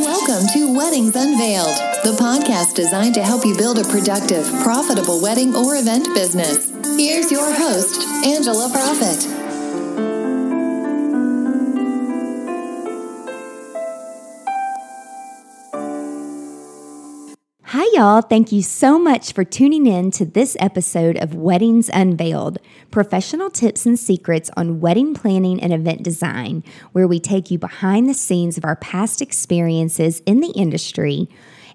Welcome to Weddings Unveiled, the podcast designed to help you build a productive, profitable wedding or event business. Here's your host, Angela Proffitt. Y'all. Thank you so much for tuning in to this episode of Weddings Unveiled professional tips and secrets on wedding planning and event design, where we take you behind the scenes of our past experiences in the industry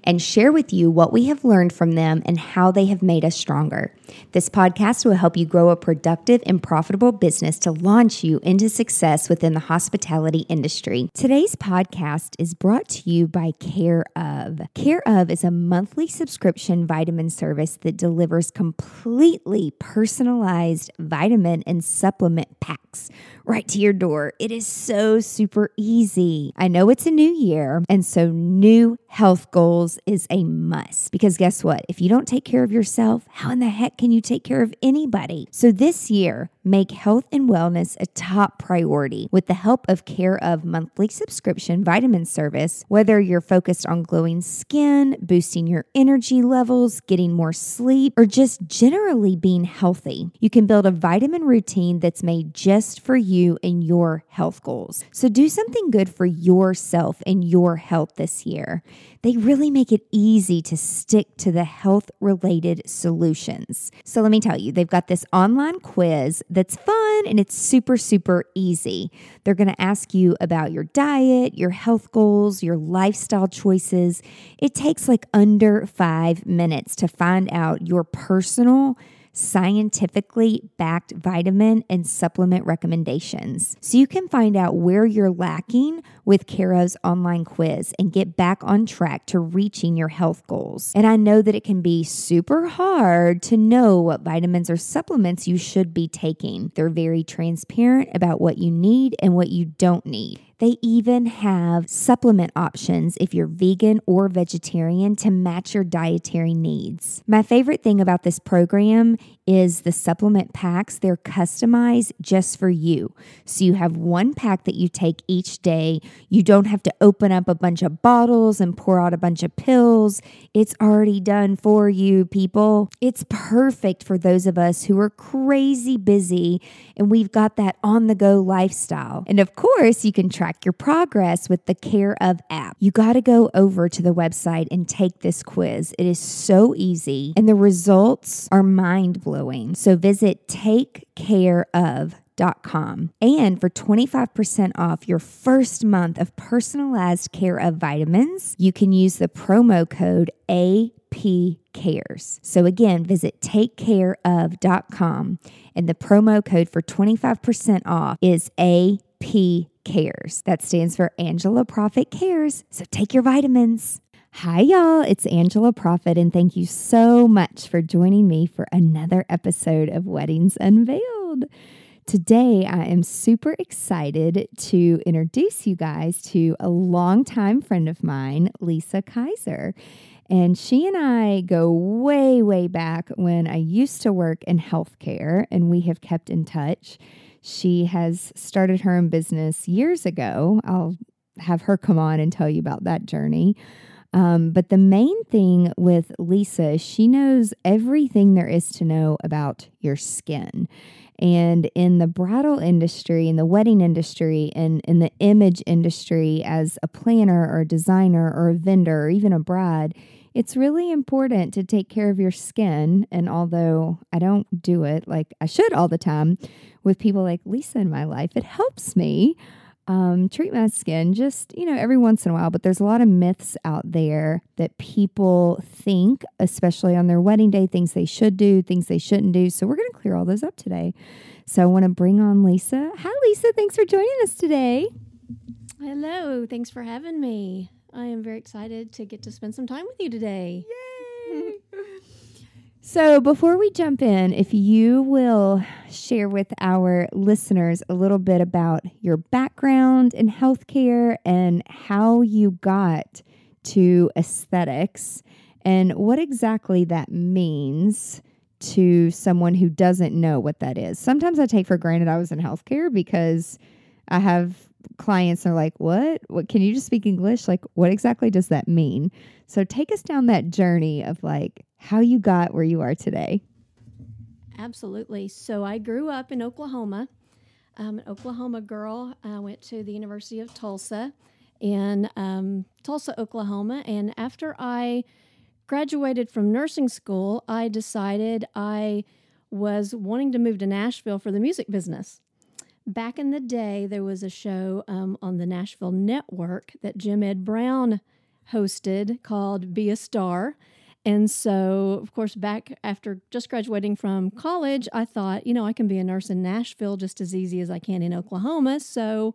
and share with you what we have learned from them and how they have made us stronger. This podcast will help you grow a productive and profitable business to launch you into success within the hospitality industry. Today's podcast is brought to you by Care of. Care of is a monthly subscription vitamin service that delivers completely personalized vitamin and supplement packs right to your door. It is so super easy. I know it's a new year, and so new health goals is a must because guess what? If you don't take care of yourself, how in the heck can you take care of anybody? So this year, make health and wellness a top priority with the help of Care of monthly subscription vitamin service. Whether you're focused on glowing skin, boosting your energy levels, getting more sleep, or just generally being healthy, you can build a vitamin routine that's made just for you and your health goals. So do something good for yourself and your health this year. They really make it easy to stick to the health related solutions. So let me tell you, they've got this online quiz that's fun and it's super, super easy. They're going to ask you about your diet, your health goals, your lifestyle choices. It takes like under five minutes to find out your personal scientifically backed vitamin and supplement recommendations. So you can find out where you're lacking with Care of's online quiz and get back on track to reaching your health goals. And I know that it can be super hard to know what vitamins or supplements you should be taking. They're very transparent about what you need and what you don't need. They even have supplement options if you're vegan or vegetarian to match your dietary needs. My favorite thing about this program is the supplement packs. They're customized just for you. So you have one pack that you take each day. You don't have to open up a bunch of bottles and pour out a bunch of pills. It's already done for you, people. It's perfect for those of us who are crazy busy and we've got that on the go lifestyle. And of course, you can track track your progress with the Care of app. You got to go over to the website and take this quiz. It is so easy and the results are mind blowing. So visit takecareof.com. And for 25% off your first month of personalized care of vitamins, you can use the promo code AP cares. So again, visit takecareof.com and the promo code for 25% off is AP Cares. That stands for Angela Proffitt Cares. So take your vitamins. Hi, y'all. It's Angela Proffitt, and thank you so much for joining me for another episode of Weddings Unveiled. Today, I am super excited to introduce you guys to a longtime friend of mine, Lisa Kaiser. And she and I go way, way back when I used to work in healthcare, and we have kept in touch. She has started her own business years ago. I'll have her come on and tell you about that journey. Um, but the main thing with Lisa, she knows everything there is to know about your skin. And in the bridal industry, in the wedding industry, and in the image industry, as a planner or a designer or a vendor or even a bride, it's really important to take care of your skin. And although I don't do it like I should all the time with people like Lisa in my life, it helps me um, treat my skin just, you know, every once in a while. But there's a lot of myths out there that people think, especially on their wedding day, things they should do, things they shouldn't do. So we're going to clear all those up today. So I want to bring on Lisa. Hi, Lisa. Thanks for joining us today. Hello. Thanks for having me. I am very excited to get to spend some time with you today. Yay! so, before we jump in, if you will share with our listeners a little bit about your background in healthcare and how you got to aesthetics and what exactly that means to someone who doesn't know what that is. Sometimes I take for granted I was in healthcare because I have clients are like, "What? What can you just speak English? Like what exactly does that mean?" So take us down that journey of like how you got where you are today. Absolutely. So I grew up in Oklahoma. I'm an Oklahoma girl. I went to the University of Tulsa in um, Tulsa, Oklahoma. And after I graduated from nursing school, I decided I was wanting to move to Nashville for the music business. Back in the day, there was a show um, on the Nashville Network that Jim Ed Brown hosted called Be a Star. And so, of course, back after just graduating from college, I thought, you know, I can be a nurse in Nashville just as easy as I can in Oklahoma. So,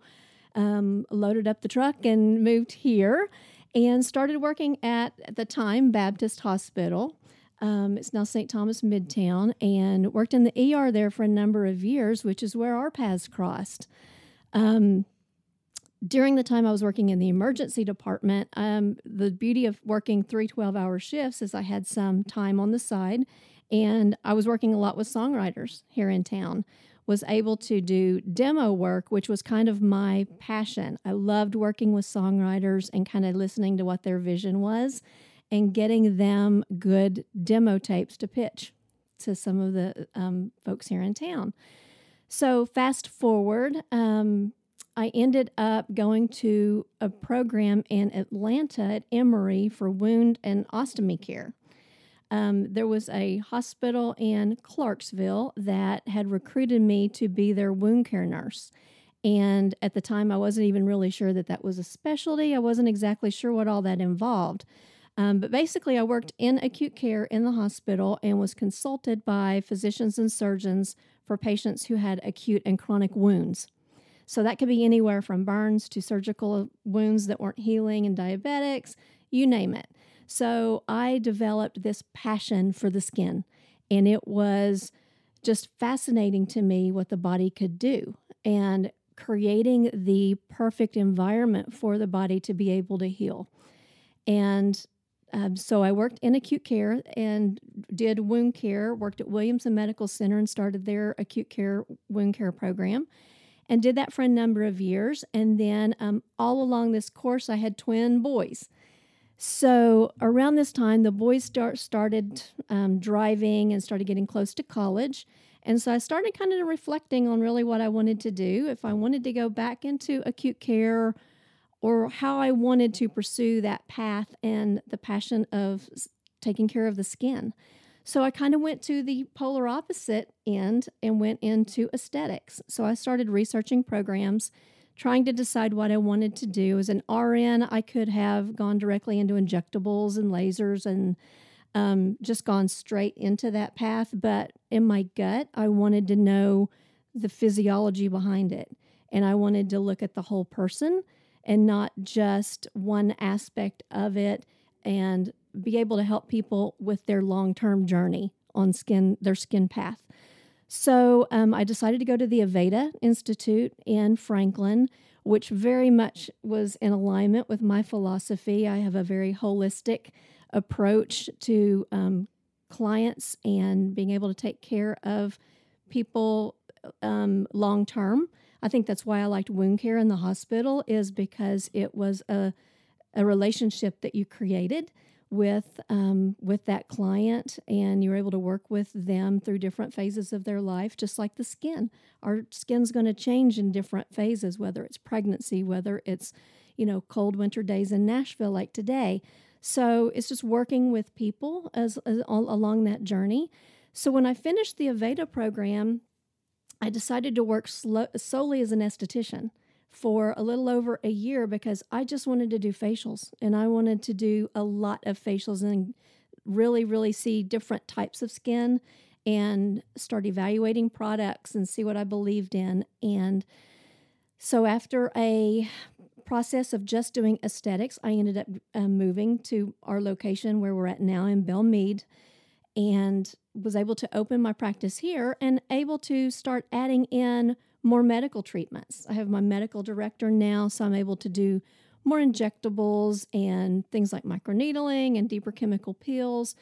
um, loaded up the truck and moved here and started working at, at the time Baptist Hospital. Um, it's now St. Thomas Midtown, and worked in the ER there for a number of years, which is where our paths crossed. Um, during the time I was working in the emergency department, um, the beauty of working three 12 hour shifts is I had some time on the side and I was working a lot with songwriters here in town. Was able to do demo work, which was kind of my passion. I loved working with songwriters and kind of listening to what their vision was and getting them good demo tapes to pitch to some of the um, folks here in town. So, fast forward, um, I ended up going to a program in Atlanta at Emory for wound and ostomy care. Um, there was a hospital in Clarksville that had recruited me to be their wound care nurse. And at the time, I wasn't even really sure that that was a specialty. I wasn't exactly sure what all that involved. Um, but basically, I worked in acute care in the hospital and was consulted by physicians and surgeons for patients who had acute and chronic wounds. So that could be anywhere from burns to surgical wounds that weren't healing and diabetics, you name it. So I developed this passion for the skin, and it was just fascinating to me what the body could do and creating the perfect environment for the body to be able to heal. And um, so I worked in acute care and did wound care, worked at Williamson Medical Center and started their acute care wound care program and did that for a number of years. And then um, all along this course, I had twin boys. So around this time, the boys start started um, driving and started getting close to college. And so I started kind of reflecting on really what I wanted to do, if I wanted to go back into acute care or how I wanted to pursue that path and the passion of taking care of the skin. So I kind of went to the polar opposite end and went into aesthetics. So I started researching programs, trying to decide what I wanted to do. As an RN, I could have gone directly into injectables and lasers and um, just gone straight into that path. But in my gut, I wanted to know the physiology behind it. And I wanted to look at the whole person and not just one aspect of it and be able to help people with their long term journey on skin, their skin path. So um, I decided to go to the Aveda Institute in Franklin, which very much was in alignment with my philosophy. I have a very holistic approach to um, clients and being able to take care of people um, long term. I think that's why I liked wound care in the hospital is because it was a a relationship that you created with um, with that client and you're able to work with them through different phases of their life just like the skin. Our skin's going to change in different phases whether it's pregnancy whether it's you know cold winter days in nashville like today. So it's just working with people as, as all along that journey. So when i finished the aveda program i decided to work solely as an esthetician for a little over a year because I just wanted to do facials and I wanted to do a lot of facials and really, really see different types of skin and start evaluating products and see what I believed in. And so after a process of just doing aesthetics, I ended up uh, moving to our location where we're at now in Belle Meade and was able to open my practice here and able to start adding in more medical treatments. I have my medical director now, so I'm able to do more injectables and things like microneedling and deeper chemical peels.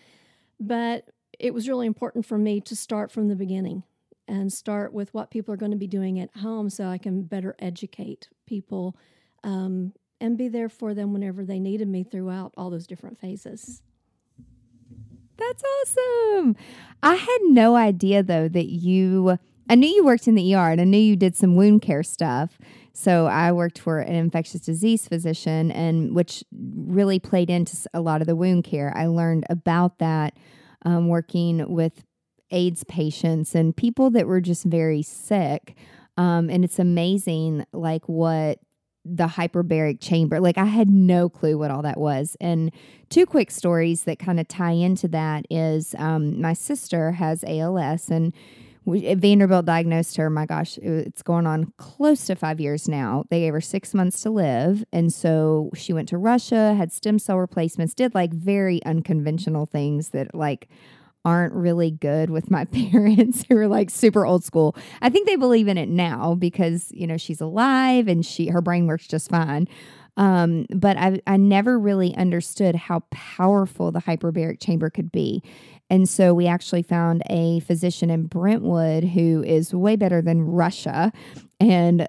But it was really important for me to start from the beginning and start with what people are going to be doing at home so I can better educate people um, and be there for them whenever they needed me throughout all those different phases. That's awesome. I had no idea though that you I knew you worked in the ER and I knew you did some wound care stuff. So I worked for an infectious disease physician and which really played into a lot of the wound care. I learned about that um, working with AIDS patients and people that were just very sick. Um, and it's amazing like what the hyperbaric chamber. Like I had no clue what all that was. And two quick stories that kind of tie into that is um, my sister has ALS and we, Vanderbilt diagnosed her. My gosh, it's going on close to five years now. They gave her six months to live. And so she went to Russia, had stem cell replacements, did like very unconventional things that like aren't really good with my parents who are like super old school. I think they believe in it now because, you know, she's alive and she her brain works just fine. Um, but I, I never really understood how powerful the hyperbaric chamber could be. And so we actually found a physician in Brentwood who is way better than Russia and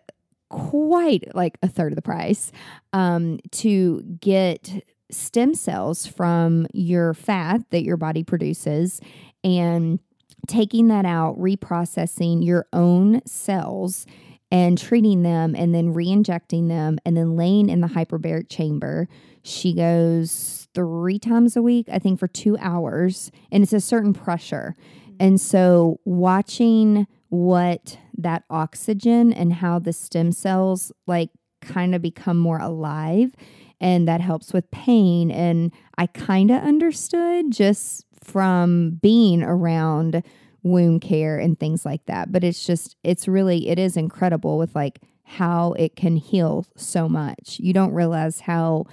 quite like a third of the price um, to get stem cells from your fat that your body produces and taking that out, reprocessing your own cells and treating them and then re-injecting them and then laying in the hyperbaric chamber. She goes three times a week, I think for two hours, and it's a certain pressure. Mm-hmm. And so watching what that oxygen and how the stem cells like kind of become more alive and that helps with pain. And I kind of understood just from being around wound care and things like that. But it's just, it's really, it is incredible with like how it can heal so much. You don't realize how,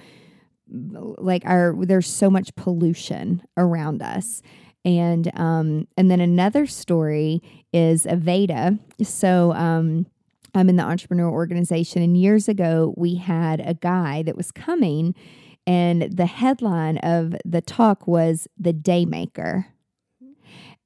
like, our, there's so much pollution around us. And um and then another story is Aveda. So um I'm in the entrepreneur organization. And years ago, we had a guy that was coming, and the headline of the talk was The Daymaker.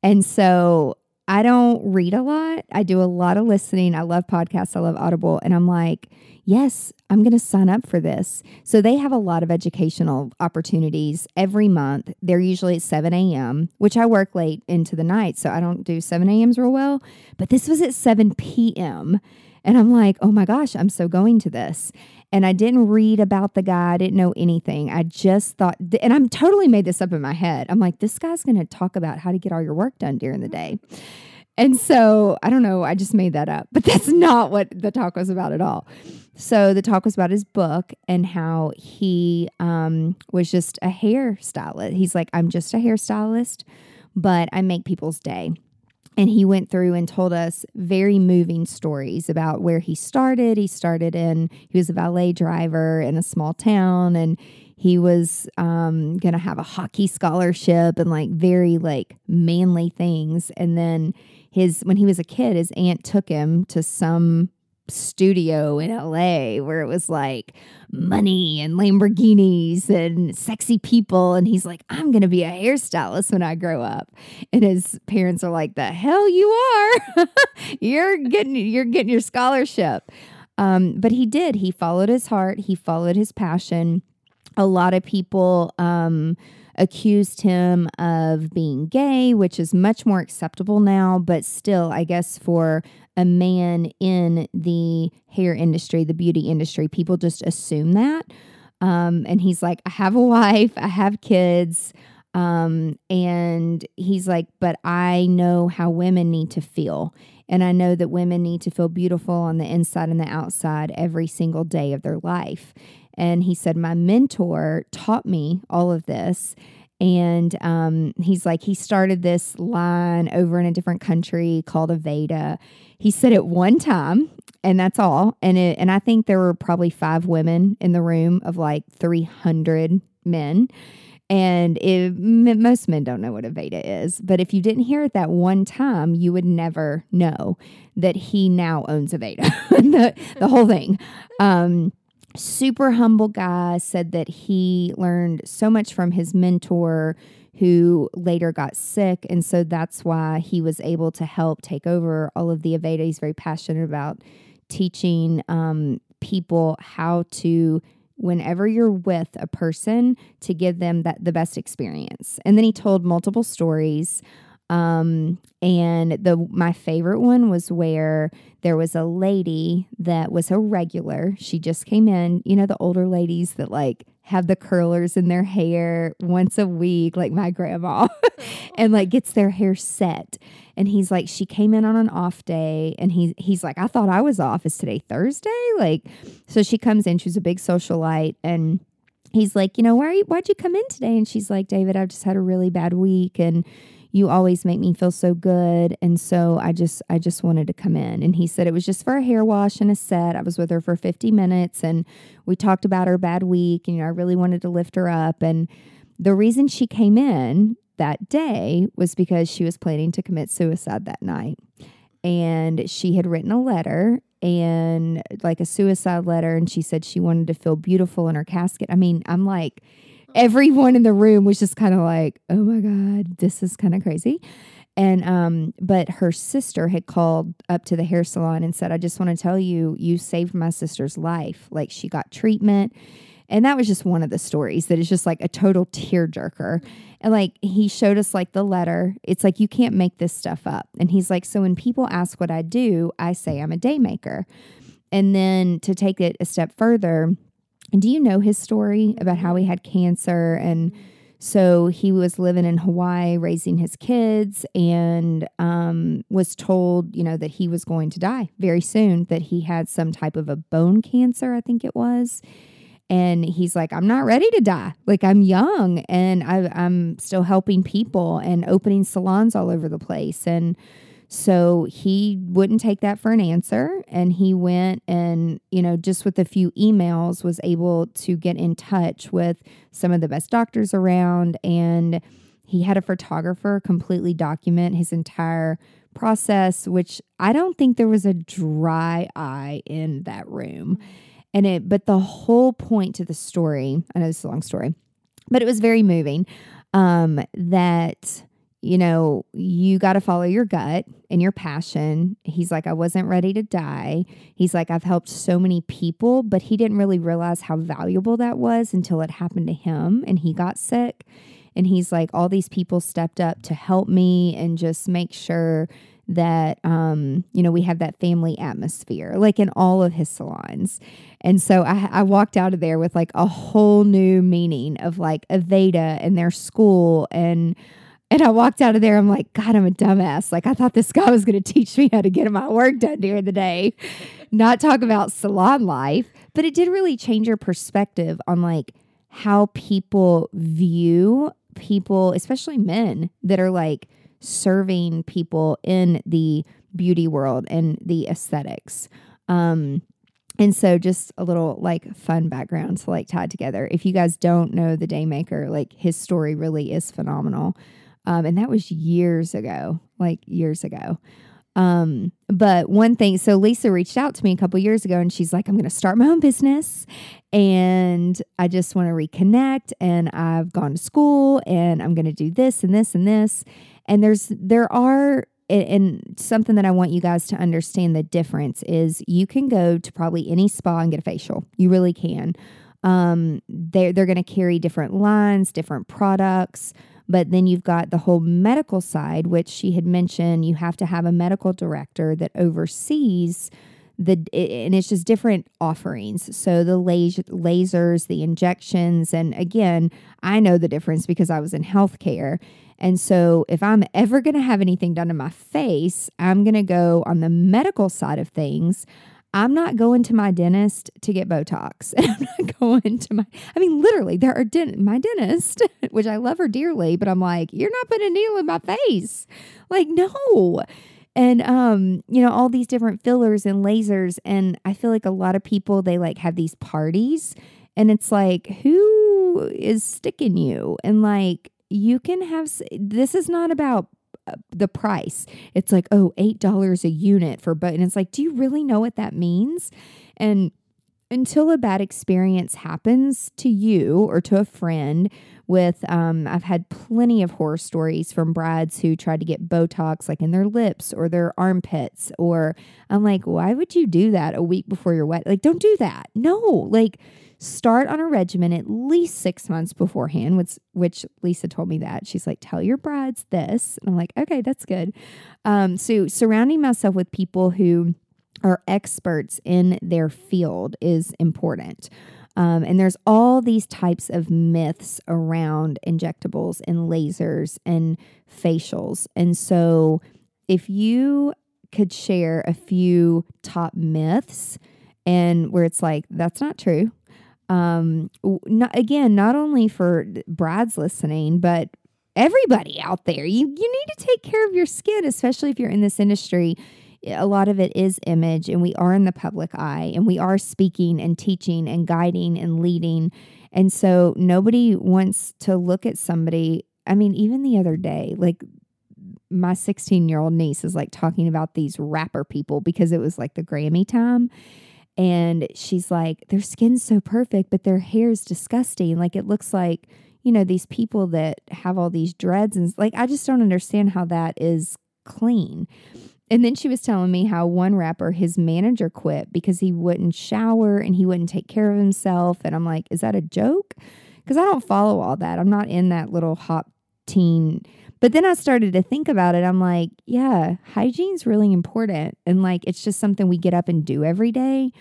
And so I don't read a lot. I do a lot of listening. I love podcasts. I love Audible. And I'm like, yes, I'm going to sign up for this. So they have a lot of educational opportunities every month. They're usually at 7 a.m., which I work late into the night. So I don't do 7 a.m.s real well. But this was at 7 p.m. And I'm like, oh my gosh, I'm so going to this. And I didn't read about the guy. I didn't know anything. I just thought, and I'm totally made this up in my head. I'm like, this guy's going to talk about how to get all your work done during the day. And so I don't know, I just made that up, but that's not what the talk was about at all. So the talk was about his book and how he um, was just a hairstylist. He's like, I'm just a hairstylist, but I make people's day. And he went through and told us very moving stories about where he started. He started in, he was a valet driver in a small town and he was um, going to have a hockey scholarship and like very like manly things. And then his, when he was a kid, his aunt took him to some studio in LA where it was like money and Lamborghinis and sexy people. And he's like, I'm going to be a hairstylist when I grow up. And his parents are like, the hell you are. you're getting, you're getting your scholarship. Um, but he did, he followed his heart. He followed his passion. A lot of people, um, accused him of being gay, which is much more acceptable now, but still, I guess for a man in the hair industry, the beauty industry, people just assume that. Um, and he's like, I have a wife, I have kids. Um, and he's like, but I know how women need to feel. And I know that women need to feel beautiful on the inside and the outside every single day of their life. And he said, My mentor taught me all of this. And um, he's like, he started this line over in a different country called Aveda. He said it one time, and that's all. And it, and I think there were probably five women in the room of like 300 men. And most men don't know what Aveda is, but if you didn't hear it that one time, you would never know that he now owns Aveda, the, the whole thing. Um, super humble guy said that he learned so much from his mentor who later got sick. And so that's why he was able to help take over all of the Aveda. He's very passionate about teaching um, people how to whenever you're with a person to give them that the best experience. And then he told multiple stories um, and the my favorite one was where there was a lady that was a regular. She just came in, you know, the older ladies that like have the curlers in their hair once a week, like my grandma, and like gets their hair set. And he's like, she came in on an off day, and he he's like, I thought I was off. Is today Thursday? Like, so she comes in. She's a big socialite, and he's like, you know, why you, why'd you come in today? And she's like, David, I've just had a really bad week, and you always make me feel so good. And so i just i just wanted to come in. And he said it was just for a hair wash and a set. I was with her for 50 minutes and we talked about her bad week and you know i really wanted to lift her up. And the reason she came in that day was because she was planning to commit suicide that night. And she had written a letter and like a suicide letter. And she said she wanted to feel beautiful in her casket. I mean i'm like everyone in the room was just kind of like, oh my God, this is kind of crazy. And um, but her sister had called up to the hair salon and said, I just want to tell you, you saved my sister's life. Like she got treatment. And that was just one of the stories that is just like a total tearjerker. And like he showed us like the letter. It's like you can't make this stuff up. And he's like, so when people ask what I do, I say I'm a day maker. And then to take it a step further, do you know his story about how he had cancer? And so he was living in Hawaii raising his kids and um, was told, you know, that he was going to die very soon, that he had some type of a bone cancer, I think it was. And he's like, I'm not ready to die. Like, I'm young and I, I'm still helping people and opening salons all over the place. And so he wouldn't take that for an answer. And he went and, you know, just with a few emails, was able to get in touch with some of the best doctors around. And he had a photographer completely document his entire process, which I don't think there was a dry eye in that room. And it, but the whole point to the story, I know this is a long story, but it was very moving. Um, that you know, you got to follow your gut and your passion. He's like, I wasn't ready to die. He's like, I've helped so many people, but he didn't really realize how valuable that was until it happened to him and he got sick. And he's like, all these people stepped up to help me and just make sure that um, you know we have that family atmosphere like in all of his salons and so I, I walked out of there with like a whole new meaning of like aveda and their school and and I walked out of there. I'm like, God, I'm a dumbass. Like, I thought this guy was going to teach me how to get my work done during the day, not talk about salon life. But it did really change your perspective on like how people view people, especially men that are like serving people in the beauty world and the aesthetics. Um, and so just a little like fun background to like tie together. If you guys don't know the Daymaker, like his story really is phenomenal. Um, and that was years ago, like years ago. Um, but one thing, so Lisa reached out to me a couple years ago and she's like, I'm going to start my own business and I just want to reconnect. And I've gone to school and I'm going to do this and this and this. And there's, there are, and something that I want you guys to understand the difference is you can go to probably any spa and get a facial. You really can. Um, they're, they're going to carry different lines, different products. But then you've got the whole medical side, which she had mentioned you have to have a medical director that oversees the and it's just different offerings. So the lasers, the injections, and again, I know the difference because I was in healthcare. And so if I'm ever going to have anything done to my face, I'm going to go on the medical side of things. I'm not going to my dentist to get Botox. I'm not going to my, I mean, literally, there are dent, my dentist, which I love her dearly, but I'm like, you're not putting a needle in my face. Like, no. And, um, you know, all these different fillers and lasers. And I feel like a lot of people, they like have these parties and it's like, who is sticking you? And like, you can have, this is not about the price. It's like, oh, $8 a unit for but and it's like, do you really know what that means? And until a bad experience happens to you or to a friend with um, i've had plenty of horror stories from brides who tried to get botox like in their lips or their armpits or i'm like why would you do that a week before your wedding like don't do that. No. Like start on a regimen at least six months beforehand which, which lisa told me that. She's like tell your brides this. And i'm like okay that's good. Um, so surrounding myself with people who are experts in their field is important. Um, and there's all these types of myths around injectables and lasers and facials. And so, if you could share a few top myths and where it's like, that's not true. Um, not, again, not only for brides listening, but everybody out there, you, you need to take care of your skin, especially if you're in this industry a lot of it is image and we are in the public eye and we are speaking and teaching and guiding and leading. And so nobody wants to look at somebody. I mean, even the other day, like my 16 year old niece is like talking about these rapper people because it was like the Grammy time. And she's like, their skin's so perfect, but their hair's disgusting. Like it looks like, you know, these people that have all these dreads and like, I just don't understand how that is clean. And then she was telling me how one rapper, his manager quit because he wouldn't shower and he wouldn't take care of himself. And I'm like, is that a joke? Because I don't follow all that. I'm not in that little hop teen. But then I started to think about it. I'm like, yeah, hygiene's really important. And like, it's just something we get up and do every day.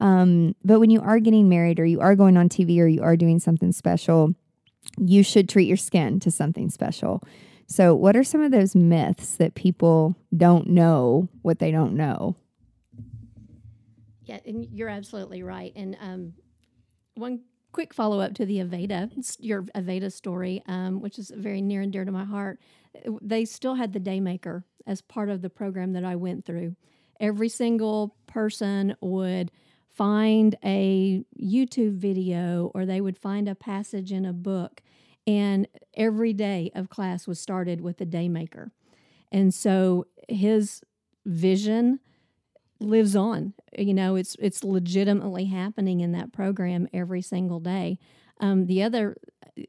Um, but when you are getting married or you are going on TV or you are doing something special, you should treat your skin to something special. So, what are some of those myths that people don't know what they don't know? Yeah, and you're absolutely right. And um, one quick follow up to the Aveda, your Aveda story, um, which is very near and dear to my heart. They still had the Daymaker as part of the program that I went through. Every single person would find a YouTube video or they would find a passage in a book and every day of class was started with the daymaker. And so his vision lives on. You know, it's it's legitimately happening in that program every single day. Um, the other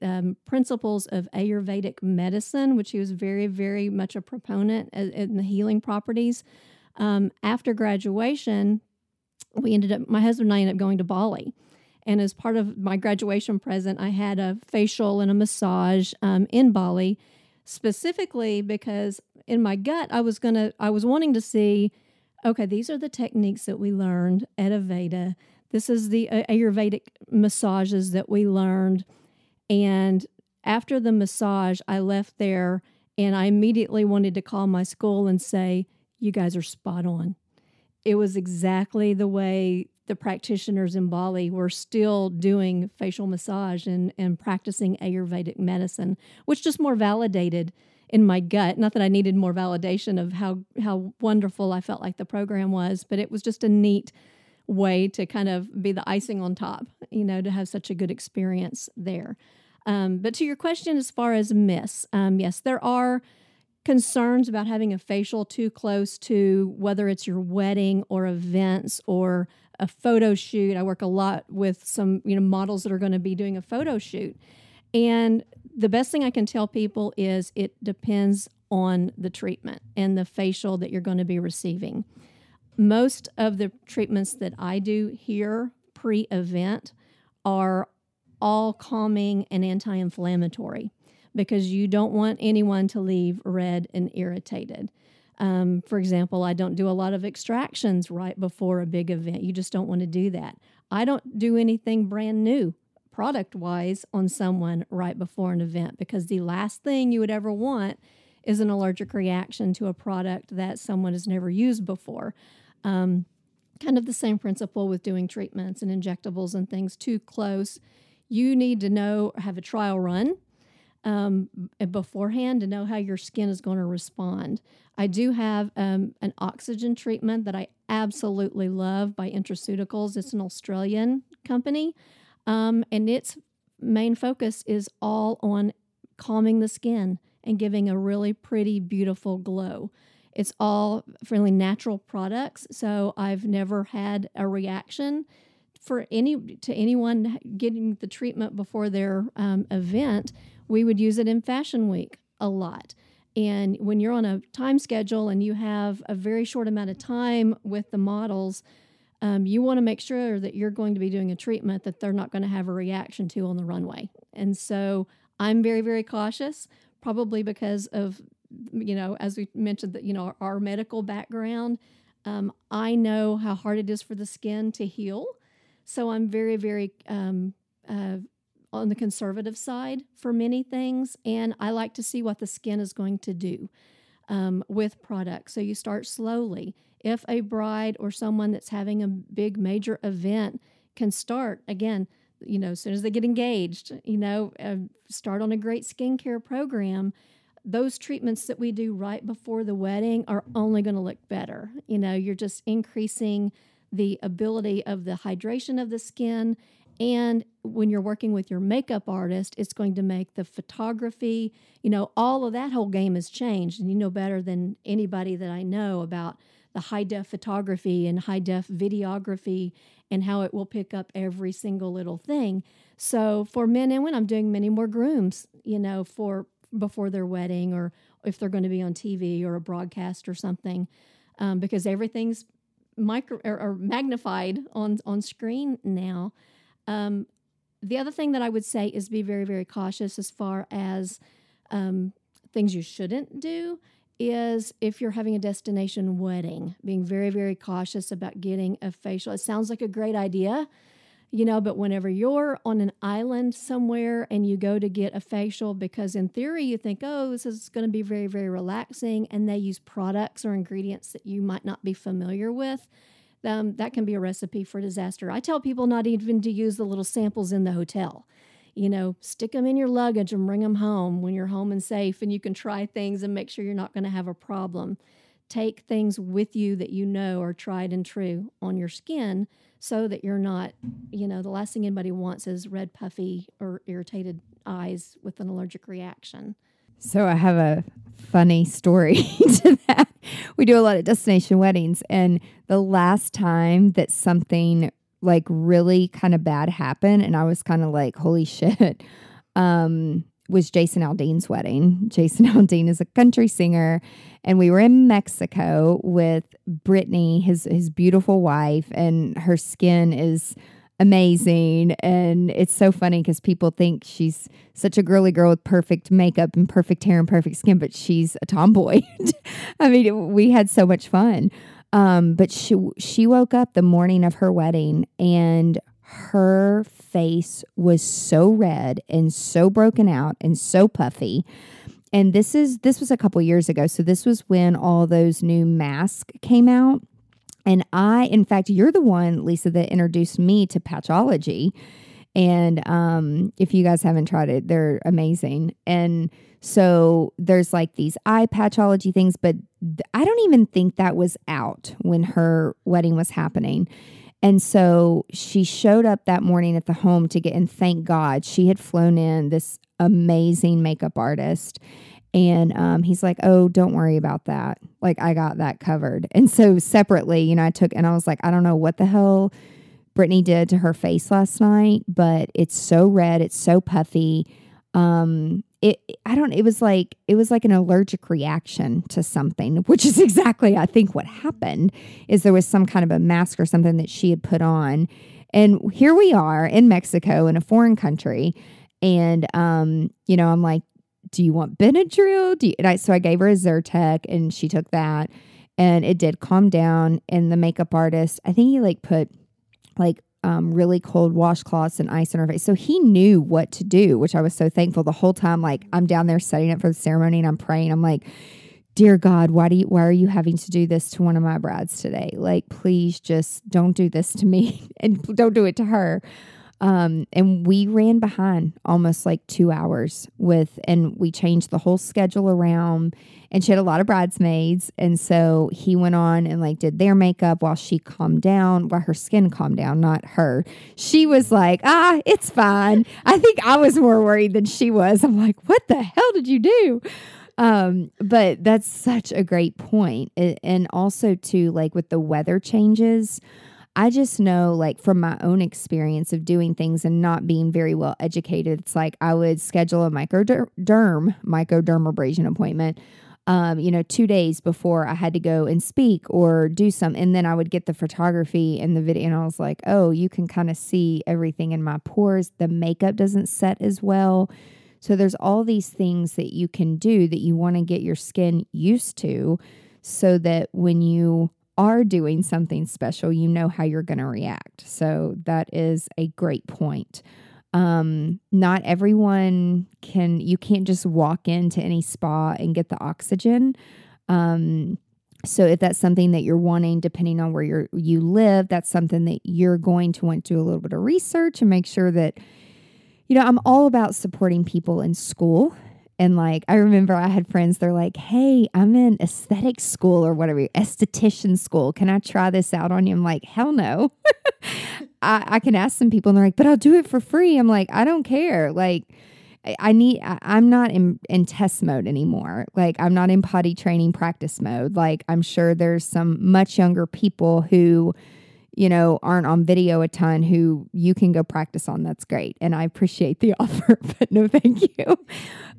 um, principles of Ayurvedic medicine, which he was very, very much a proponent in the healing properties. Um, after graduation, we ended up, my husband and I ended up going to Bali. And as part of my graduation present, I had a facial and a massage um, in Bali, specifically because in my gut, I was gonna, I was wanting to see, okay, these are the techniques that we learned at Aveda. This is the uh, Ayurvedic massages that we learned. And after the massage, I left there and I immediately wanted to call my school and say, You guys are spot on. It was exactly the way the practitioners in Bali were still doing facial massage and, and practicing Ayurvedic medicine, which just more validated in my gut. Not that I needed more validation of how, how wonderful I felt like the program was, but it was just a neat way to kind of be the icing on top, you know, to have such a good experience there. Um, but to your question, as far as myths, um, yes, there are concerns about having a facial too close to whether it's your wedding or events or a photo shoot. I work a lot with some, you know, models that are going to be doing a photo shoot. And the best thing I can tell people is it depends on the treatment and the facial that you're going to be receiving. Most of the treatments that I do here pre event are all calming and anti inflammatory because you don't want anyone to leave red and irritated. Um, for example, I don't do a lot of extractions right before a big event. You just don't want to do that. I don't do anything brand new product wise on someone right before an event because the last thing you would ever want is an allergic reaction to a product that someone has never used before. Um, kind of the same principle with doing treatments and injectables and things too close. You need to know, have a trial run um, beforehand to know how your skin is going to respond. I do have um, an oxygen treatment that I absolutely love by Intraceuticals. It's an Australian company, um, and its main focus is all on calming the skin and giving a really pretty, beautiful glow. It's all fairly natural products, so I've never had a reaction for any to anyone getting the treatment before their um, event, we would use it in Fashion Week a lot. And when you're on a time schedule and you have a very short amount of time with the models, um, you want to make sure that you're going to be doing a treatment that they're not going to have a reaction to on the runway. And so I'm very, very cautious, probably because of, you know, as we mentioned, that, you know, our, our medical background. Um, I know how hard it is for the skin to heal. So I'm very, very um, uh, on the conservative side for many things. And I like to see what the skin is going to do um, with products. So you start slowly. If a bride or someone that's having a big major event can start, again, you know, as soon as they get engaged, you know, uh, start on a great skincare program those treatments that we do right before the wedding are only going to look better. You know, you're just increasing the ability of the hydration of the skin. And when you're working with your makeup artist, it's going to make the photography, you know, all of that whole game has changed. And you know better than anybody that I know about the high def photography and high def videography and how it will pick up every single little thing. So for men and women, I'm doing many more grooms, you know, for before their wedding or if they're going to be on TV or a broadcast or something, um, because everything's micro or, or, magnified on on screen now. Um, the other thing that I would say is be very very cautious as far as um, things you shouldn't do is if you're having a destination wedding, being very very cautious about getting a facial. It sounds like a great idea you know, but whenever you're on an island somewhere and you go to get a facial, because in theory you think, oh, this is going to be very, very relaxing, and they use products or ingredients that you might not be familiar with, um, that can be a recipe for disaster. I tell people not even to use the little samples in the hotel. You know, stick them in your luggage and bring them home when you're home and safe, and you can try things and make sure you're not going to have a problem. Take things with you that you know are tried and true on your skin so that you're not, you know, the last thing anybody wants is red, puffy, or irritated eyes with an allergic reaction. So I have a funny story to that. We do a lot of destination weddings, and the last time that something like really kind of bad happened, and I was kind of like, "Holy shit!" Um, was Jason Aldean's wedding. Jason Aldean is a country singer, and we were in Mexico with Brittany, his his beautiful wife, and her skin is amazing. And it's so funny because people think she's such a girly girl with perfect makeup and perfect hair and perfect skin but she's a tomboy. I mean we had so much fun. Um, but she she woke up the morning of her wedding and her face was so red and so broken out and so puffy. And this is this was a couple years ago. So this was when all those new masks came out and i in fact you're the one lisa that introduced me to patchology and um, if you guys haven't tried it they're amazing. And so there's like these eye patchology things but i don't even think that was out when her wedding was happening. And so she showed up that morning at the home to get, and thank God she had flown in this amazing makeup artist. And um, he's like, Oh, don't worry about that. Like, I got that covered. And so, separately, you know, I took, and I was like, I don't know what the hell Brittany did to her face last night, but it's so red, it's so puffy. Um, it I don't it was like it was like an allergic reaction to something, which is exactly I think what happened is there was some kind of a mask or something that she had put on. And here we are in Mexico in a foreign country and um you know I'm like do you want Benadryl? Do and I so I gave her a Zyrtec and she took that and it did calm down and the makeup artist I think he like put like um, really cold washcloths and ice on her face. So he knew what to do, which I was so thankful the whole time. Like I'm down there setting up for the ceremony and I'm praying. I'm like, dear God, why do you, why are you having to do this to one of my brides today? Like, please just don't do this to me and don't do it to her. Um, and we ran behind almost like two hours with, and we changed the whole schedule around. And she had a lot of bridesmaids. And so he went on and like did their makeup while she calmed down, while her skin calmed down, not her. She was like, ah, it's fine. I think I was more worried than she was. I'm like, what the hell did you do? Um, but that's such a great point. And also, too, like with the weather changes, I just know, like, from my own experience of doing things and not being very well educated, it's like I would schedule a microderm, microdermabrasion appointment, um, you know, two days before I had to go and speak or do some. And then I would get the photography and the video, and I was like, oh, you can kind of see everything in my pores. The makeup doesn't set as well. So there's all these things that you can do that you want to get your skin used to so that when you are doing something special, you know how you're going to react. So that is a great point. Um, not everyone can, you can't just walk into any spa and get the oxygen. Um, so if that's something that you're wanting, depending on where you you live, that's something that you're going to want to do a little bit of research and make sure that, you know, I'm all about supporting people in school and like, I remember I had friends, they're like, hey, I'm in aesthetic school or whatever, esthetician school. Can I try this out on you? I'm like, hell no. I, I can ask some people and they're like, but I'll do it for free. I'm like, I don't care. Like, I need, I, I'm not in, in test mode anymore. Like, I'm not in potty training practice mode. Like, I'm sure there's some much younger people who, you know, aren't on video a ton who you can go practice on. That's great. And I appreciate the offer, but no thank you.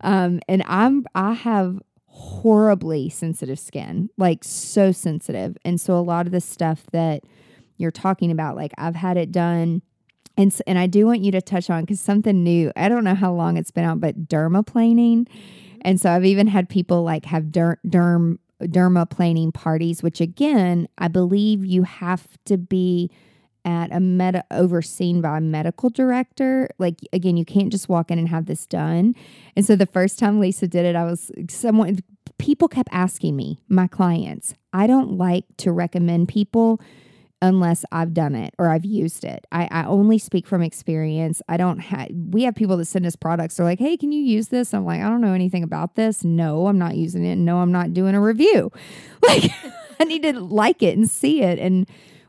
Um, and I'm I have horribly sensitive skin, like so sensitive. And so a lot of the stuff that you're talking about, like I've had it done. And, and I do want you to touch on because something new. I don't know how long it's been out, but dermaplaning. And so I've even had people like have derm, derm dermaplaning parties, which again, I believe you have to be at a meta overseen by a medical director. Like again, you can't just walk in and have this done. And so the first time Lisa did it, I was someone people kept asking me, my clients, I don't like to recommend people unless I've done it or I've used it. I, I only speak from experience. I don't have, we have people that send us products. They're like, hey, can you use this? I'm like, I don't know anything about this. No, I'm not using it. No, I'm not doing a review. Like, I need to like it and see it. And,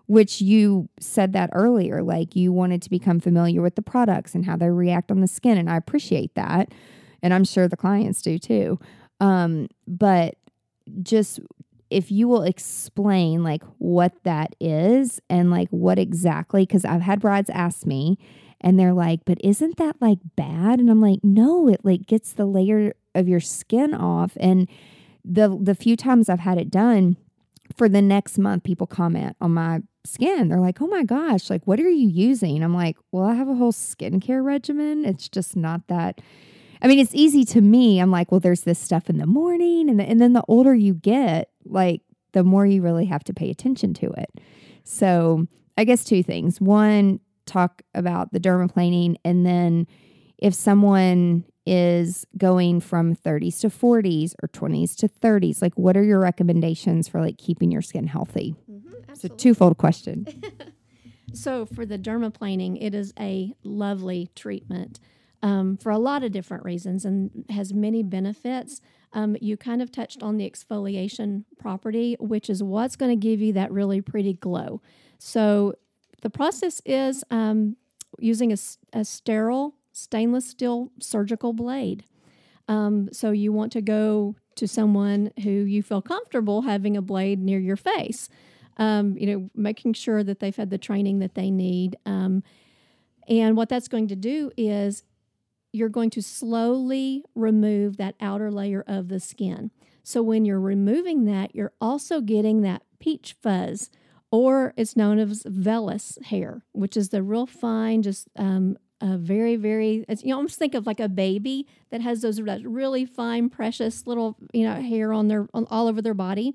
which you said that earlier, like you wanted to become familiar with the products and how they react on the skin. And I appreciate that. And I'm sure the clients do too. Um, but just if you will explain like what that is and like what exactly because i've had brides ask me and they're like but isn't that like bad? And i'm like no it like gets the layer of your skin off. And the the few times i've had it done for the next month people comment on my skin. They're like oh my gosh like what are you using? I'm like well i have a whole skincare regimen. It's just not that I mean, it's easy to me. I'm like, well, there's this stuff in the morning. And, the, and then the older you get, like, the more you really have to pay attention to it. So, I guess two things. One, talk about the dermaplaning. And then if someone is going from 30s to 40s or 20s to 30s, like, what are your recommendations for like keeping your skin healthy? Mm-hmm, it's a twofold question. so, for the dermaplaning, it is a lovely treatment um, for a lot of different reasons and has many benefits. Um, you kind of touched on the exfoliation property, which is what's going to give you that really pretty glow. So the process is um, using a, a, sterile stainless steel surgical blade. Um, so you want to go to someone who you feel comfortable having a blade near your face. Um, you know, making sure that they've had the training that they need. Um, and what that's going to do is you're going to slowly remove that outer layer of the skin. So when you're removing that, you're also getting that peach fuzz, or it's known as vellus hair, which is the real fine, just um, a very, very, you almost think of like a baby that has those really fine, precious little, you know, hair on their, on, all over their body.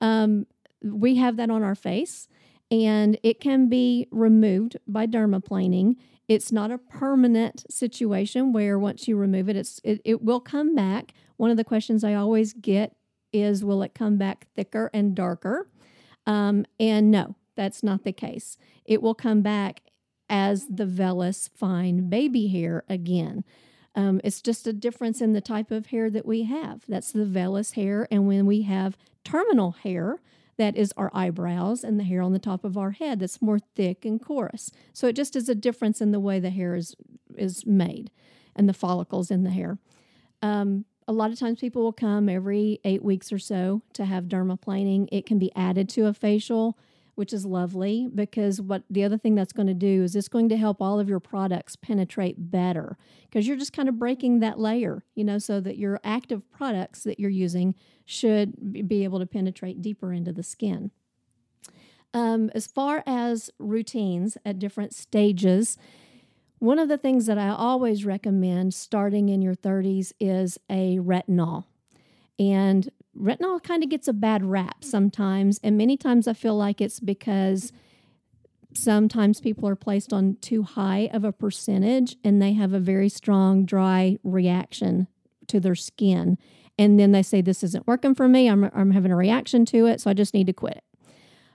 Um, we have that on our face and it can be removed by dermaplaning it's not a permanent situation where once you remove it, it's it, it will come back. One of the questions I always get is, will it come back thicker and darker? Um, and no, that's not the case. It will come back as the vellus fine baby hair again. Um, it's just a difference in the type of hair that we have. That's the vellus hair. And when we have terminal hair, that is our eyebrows and the hair on the top of our head that's more thick and coarse. So it just is a difference in the way the hair is is made and the follicles in the hair. Um, a lot of times people will come every eight weeks or so to have dermaplaning. It can be added to a facial. which is lovely because what the other thing that's going to do is it's going to help all of your products penetrate better because you're just kind of breaking that layer, you know, so that your active products that you're using should be able to penetrate deeper into the skin. Um, as far as routines at different stages, one of the things that I always recommend starting in your 30s is a retinol. And retinol kind of gets a bad rap sometimes. And many times I feel like it's because sometimes people are placed on too high of a percentage and they have a very strong dry reaction to their skin. And then they say, This isn't working for me. I'm, I'm having a reaction to it. So I just need to quit it.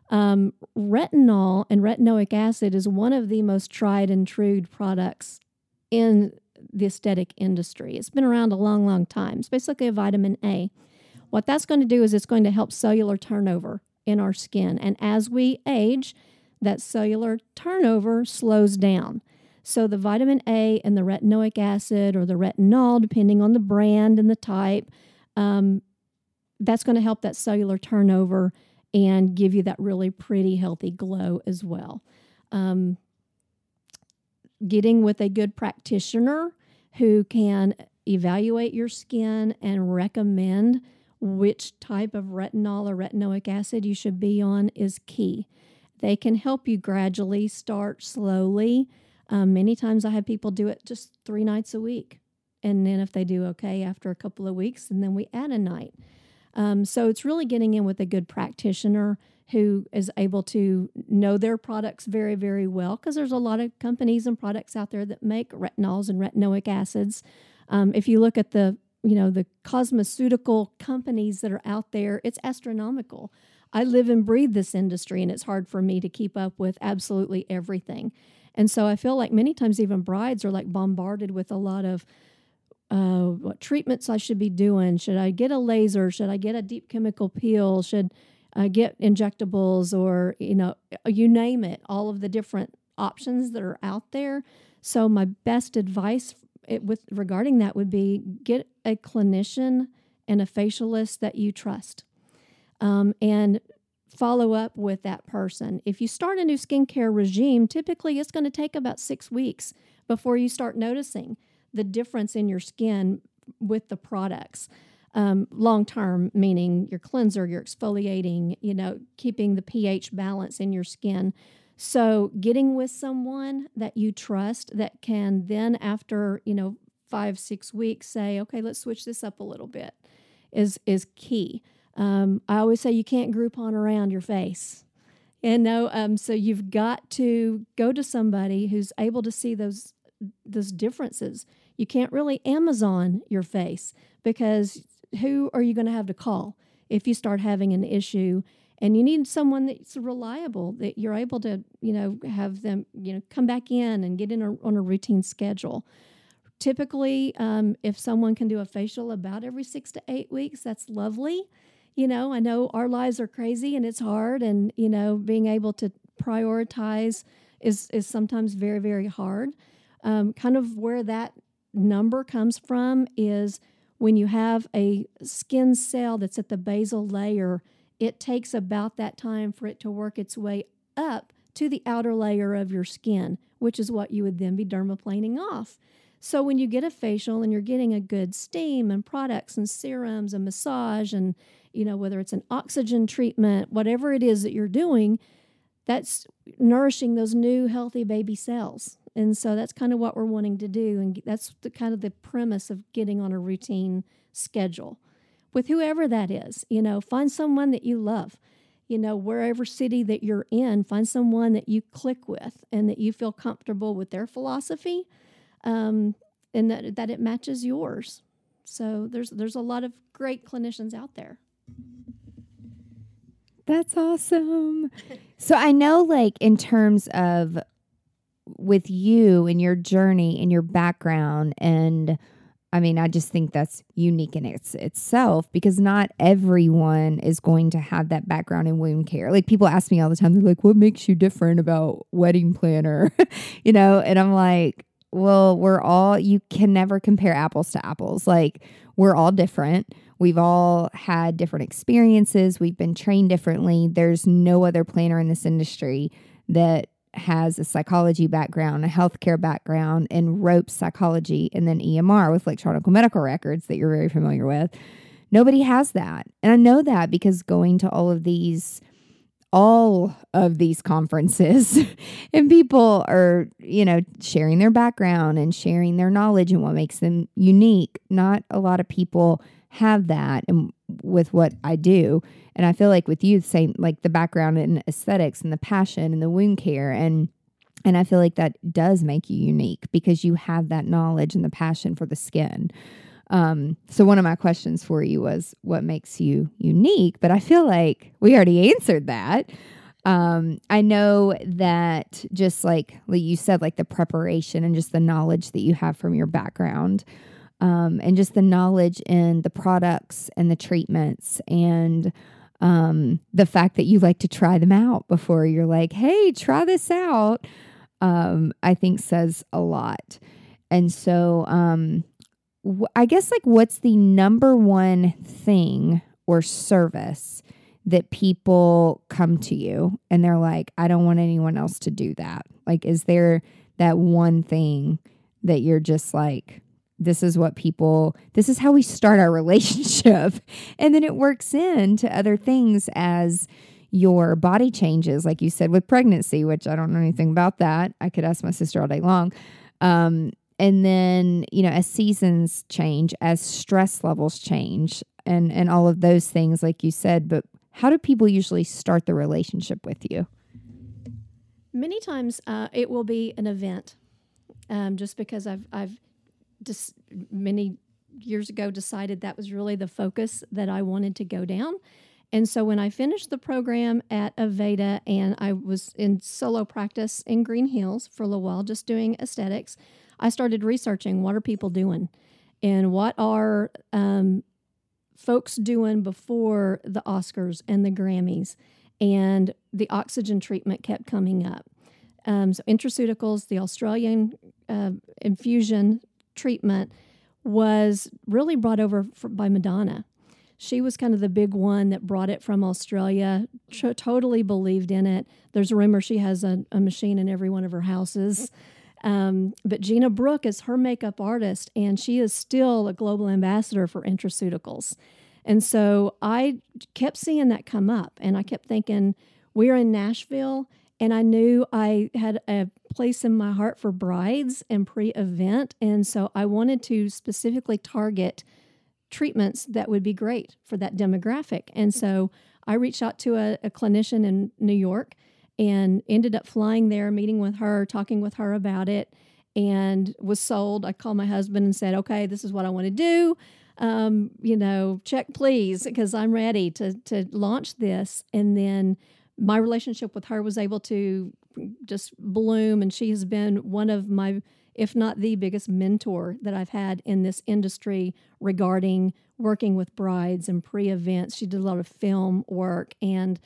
Um, retinol and retinoic acid is one of the most tried and true products in the aesthetic industry. It's been around a long, long time. It's basically a vitamin A. What that's going to do is it's going to help cellular turnover in our skin. And as we age, that cellular turnover slows down. So the vitamin A and the retinoic acid or the retinol, depending on the brand and the type, um, that's going to help that cellular turnover and give you that really pretty, healthy glow as well. Um, getting with a good practitioner who can evaluate your skin and recommend which type of retinol or retinoic acid you should be on is key. They can help you gradually start slowly. Um, many times I have people do it just three nights a week. And then if they do okay after a couple of weeks, and then we add a night. Um, so it's really getting in with a good practitioner who is able to know their products very, very well because there's a lot of companies and products out there that make retinols and retinoic acids. Um, if you look at the you know the cosmeceutical companies that are out there, it's astronomical. I live and breathe this industry, and it's hard for me to keep up with absolutely everything. And so I feel like many times even brides are like bombarded with a lot of uh, what treatments I should be doing. Should I get a laser? Should I get a deep chemical peel? Should I get injectables or, you know, you name it, all of the different options that are out there. So my best advice it, with regarding that would be get a clinician and a facialist that you trust. Um, and follow up with that person. If you start a new skincare regime, typically it's going to take about six weeks before you start noticing the difference in your skin with the products. Um, long term, meaning your cleanser, your exfoliating, you know, keeping the pH balance in your skin. So, getting with someone that you trust that can then, after, you know, five, six weeks, say, okay, let's switch this up a little bit is, is key. Um, I always say you can't Groupon around your face. And no, um, so you've got to go to somebody who's able to see those those differences. You can't really Amazon your face because who are you going to have to call if you start having an issue? And you need someone that's reliable that you're able to, you know, have them, you know, come back in and get in a, on a routine schedule. Typically, um, if someone can do a facial about every six to eight weeks, that's lovely. You know, I know our lives are crazy and it's hard, and you know, being able to prioritize is is sometimes very very hard. Um, kind of where that number comes from is when you have a skin cell that's at the basal layer, it takes about that time for it to work its way up to the outer layer of your skin, which is what you would then be dermaplaning off. So when you get a facial and you're getting a good steam and products and serums and massage and you know whether it's an oxygen treatment, whatever it is that you're doing, that's nourishing those new healthy baby cells. And so that's kind of what we're wanting to do. And that's the kind of the premise of getting on a routine schedule with whoever that is. You know, find someone that you love. You know, wherever city that you're in, find someone that you click with and that you feel comfortable with their philosophy um, and that, that it matches yours. So there's there's a lot of great clinicians out there. That's awesome. so I know like in terms of with you and your journey and your background and I mean, I just think that's unique in its itself because not everyone is going to have that background in wound care. Like people ask me all the time, they're like, "What makes you different about wedding planner?" you know, and I'm like, well, we're all, you can never compare apples to apples. Like, we're all different. We've all had different experiences. We've been trained differently. There's no other planner in this industry that has a psychology background, a healthcare background, and ropes psychology, and then EMR with electronic medical records that you're very familiar with. Nobody has that. And I know that because going to all of these all of these conferences and people are, you know, sharing their background and sharing their knowledge and what makes them unique. Not a lot of people have that and with what I do. And I feel like with you, same like the background in aesthetics and the passion and the wound care and and I feel like that does make you unique because you have that knowledge and the passion for the skin. Um, so one of my questions for you was what makes you unique, but I feel like we already answered that. Um, I know that just like you said, like the preparation and just the knowledge that you have from your background, um, and just the knowledge in the products and the treatments and um, the fact that you like to try them out before you're like, hey, try this out, um, I think says a lot. And so, um, I guess like what's the number one thing or service that people come to you and they're like, I don't want anyone else to do that? Like, is there that one thing that you're just like, this is what people, this is how we start our relationship. and then it works into other things as your body changes, like you said with pregnancy, which I don't know anything about that. I could ask my sister all day long. Um, and then you know as seasons change as stress levels change and and all of those things like you said but how do people usually start the relationship with you many times uh, it will be an event um, just because i've i've just many years ago decided that was really the focus that i wanted to go down and so when I finished the program at Aveda and I was in solo practice in Green Hills for a little while, just doing aesthetics, I started researching what are people doing and what are um, folks doing before the Oscars and the Grammys. And the oxygen treatment kept coming up. Um, so, intraceuticals, the Australian uh, infusion treatment, was really brought over by Madonna. She was kind of the big one that brought it from Australia, tr- totally believed in it. There's a rumor she has a, a machine in every one of her houses. Um, but Gina Brooke is her makeup artist, and she is still a global ambassador for Intraceuticals. And so I kept seeing that come up, and I kept thinking, we're in Nashville, and I knew I had a place in my heart for brides and pre event. And so I wanted to specifically target treatments that would be great for that demographic. And so I reached out to a, a clinician in New York and ended up flying there, meeting with her, talking with her about it, and was sold. I called my husband and said, "Okay, this is what I want to do. Um, you know, check please, because I'm ready to to launch this." And then my relationship with her was able to just bloom, and she has been one of my if not the biggest mentor that I've had in this industry regarding working with brides and pre events. She did a lot of film work and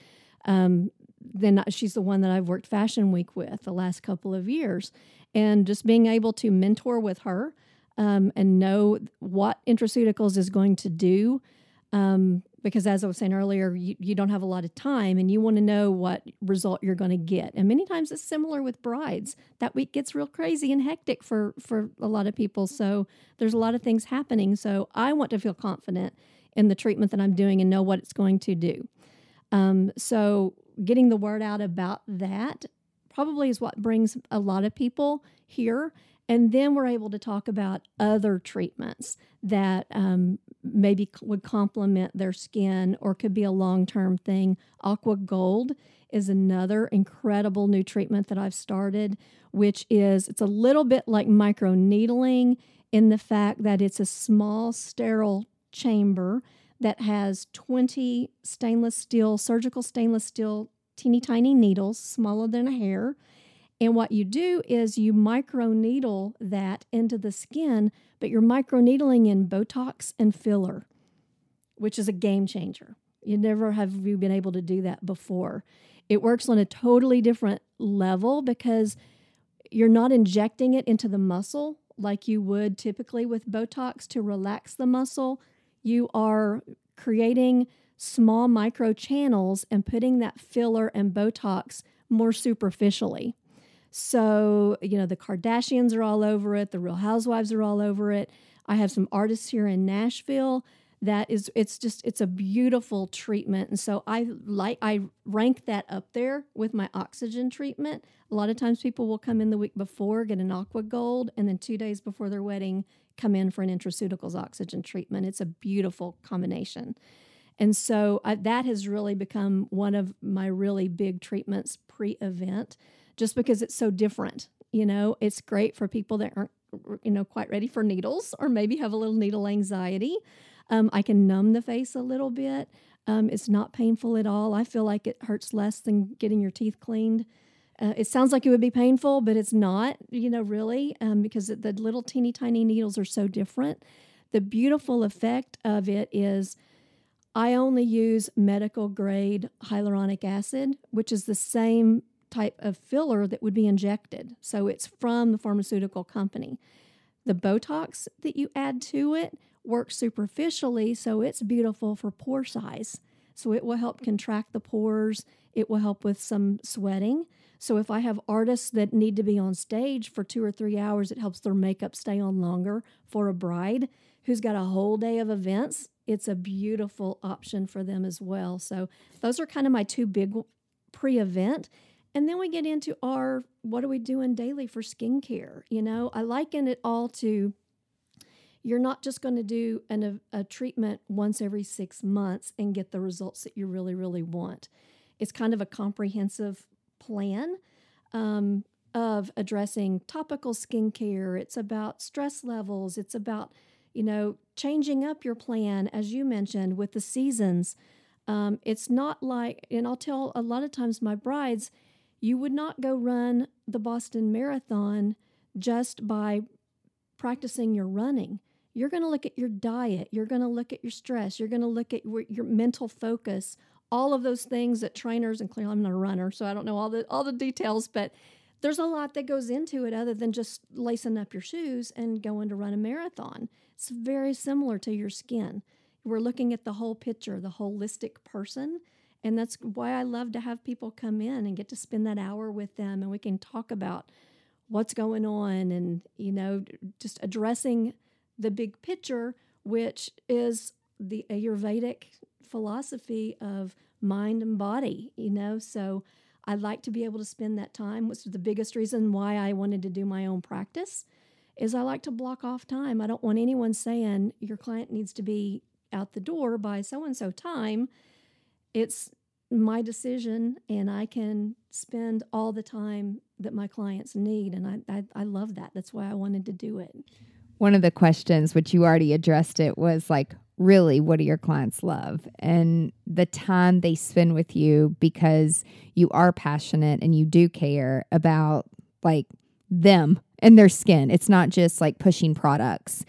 um, then she's the one that I've worked Fashion Week with the last couple of years. And just being able to mentor with her um, and know what Intraceuticals is going to do. Um, because as I was saying earlier, you, you don't have a lot of time and you want to know what result you're going to get. And many times it's similar with brides. That week gets real crazy and hectic for, for a lot of people. So there's a lot of things happening. So I want to feel confident in the treatment that I'm doing and know what it's going to do. Um, so getting the word out about that probably is what brings a lot of people here. And then we're able to talk about other treatments that um, maybe would complement their skin or could be a long term thing. Aqua Gold is another incredible new treatment that I've started, which is it's a little bit like micro needling in the fact that it's a small sterile chamber that has 20 stainless steel, surgical stainless steel, teeny tiny needles, smaller than a hair. And what you do is you micro needle that into the skin, but you're micro needling in Botox and filler, which is a game changer. You never have you been able to do that before. It works on a totally different level because you're not injecting it into the muscle like you would typically with Botox to relax the muscle. You are creating small micro channels and putting that filler and Botox more superficially. So, you know, the Kardashians are all over it, the Real Housewives are all over it. I have some artists here in Nashville that is it's just it's a beautiful treatment. And so i like i rank that up there with my oxygen treatment. A lot of times people will come in the week before get an aqua gold and then two days before their wedding come in for an intraceuticals oxygen treatment. It's a beautiful combination. And so I, that has really become one of my really big treatments pre-event just because it's so different you know it's great for people that aren't you know quite ready for needles or maybe have a little needle anxiety um, I can numb the face a little bit. Um, it's not painful at all. I feel like it hurts less than getting your teeth cleaned. Uh, it sounds like it would be painful, but it's not, you know, really, um, because the little teeny tiny needles are so different. The beautiful effect of it is I only use medical grade hyaluronic acid, which is the same type of filler that would be injected. So it's from the pharmaceutical company. The Botox that you add to it works superficially, so it's beautiful for pore size. So it will help contract the pores. It will help with some sweating. So if I have artists that need to be on stage for two or three hours, it helps their makeup stay on longer. For a bride who's got a whole day of events, it's a beautiful option for them as well. So those are kind of my two big pre event. And then we get into our what are we doing daily for skincare? You know, I liken it all to you're not just going to do an, a, a treatment once every six months and get the results that you really, really want. It's kind of a comprehensive plan um, of addressing topical skincare. It's about stress levels. It's about, you know, changing up your plan, as you mentioned, with the seasons. Um, it's not like, and I'll tell a lot of times my brides, you would not go run the Boston Marathon just by practicing your running you're going to look at your diet, you're going to look at your stress, you're going to look at your, mental focus, all of those things that trainers and clearly I'm not a runner, so I don't know all the all the details, but there's a lot that goes into it other than just lacing up your shoes and going to run a marathon. It's very similar to your skin. We're looking at the whole picture, the holistic person. And that's why I love to have people come in and get to spend that hour with them and we can talk about what's going on and, you know, just addressing the big picture, which is the Ayurvedic philosophy of mind and body, you know. So I'd like to be able to spend that time, which is the biggest reason why I wanted to do my own practice, is I like to block off time. I don't want anyone saying your client needs to be out the door by so and so time. It's my decision and I can spend all the time that my clients need. And I, I, I love that. That's why I wanted to do it one of the questions, which you already addressed it, was like, really, what do your clients love? And the time they spend with you because you are passionate and you do care about like them and their skin. It's not just like pushing products.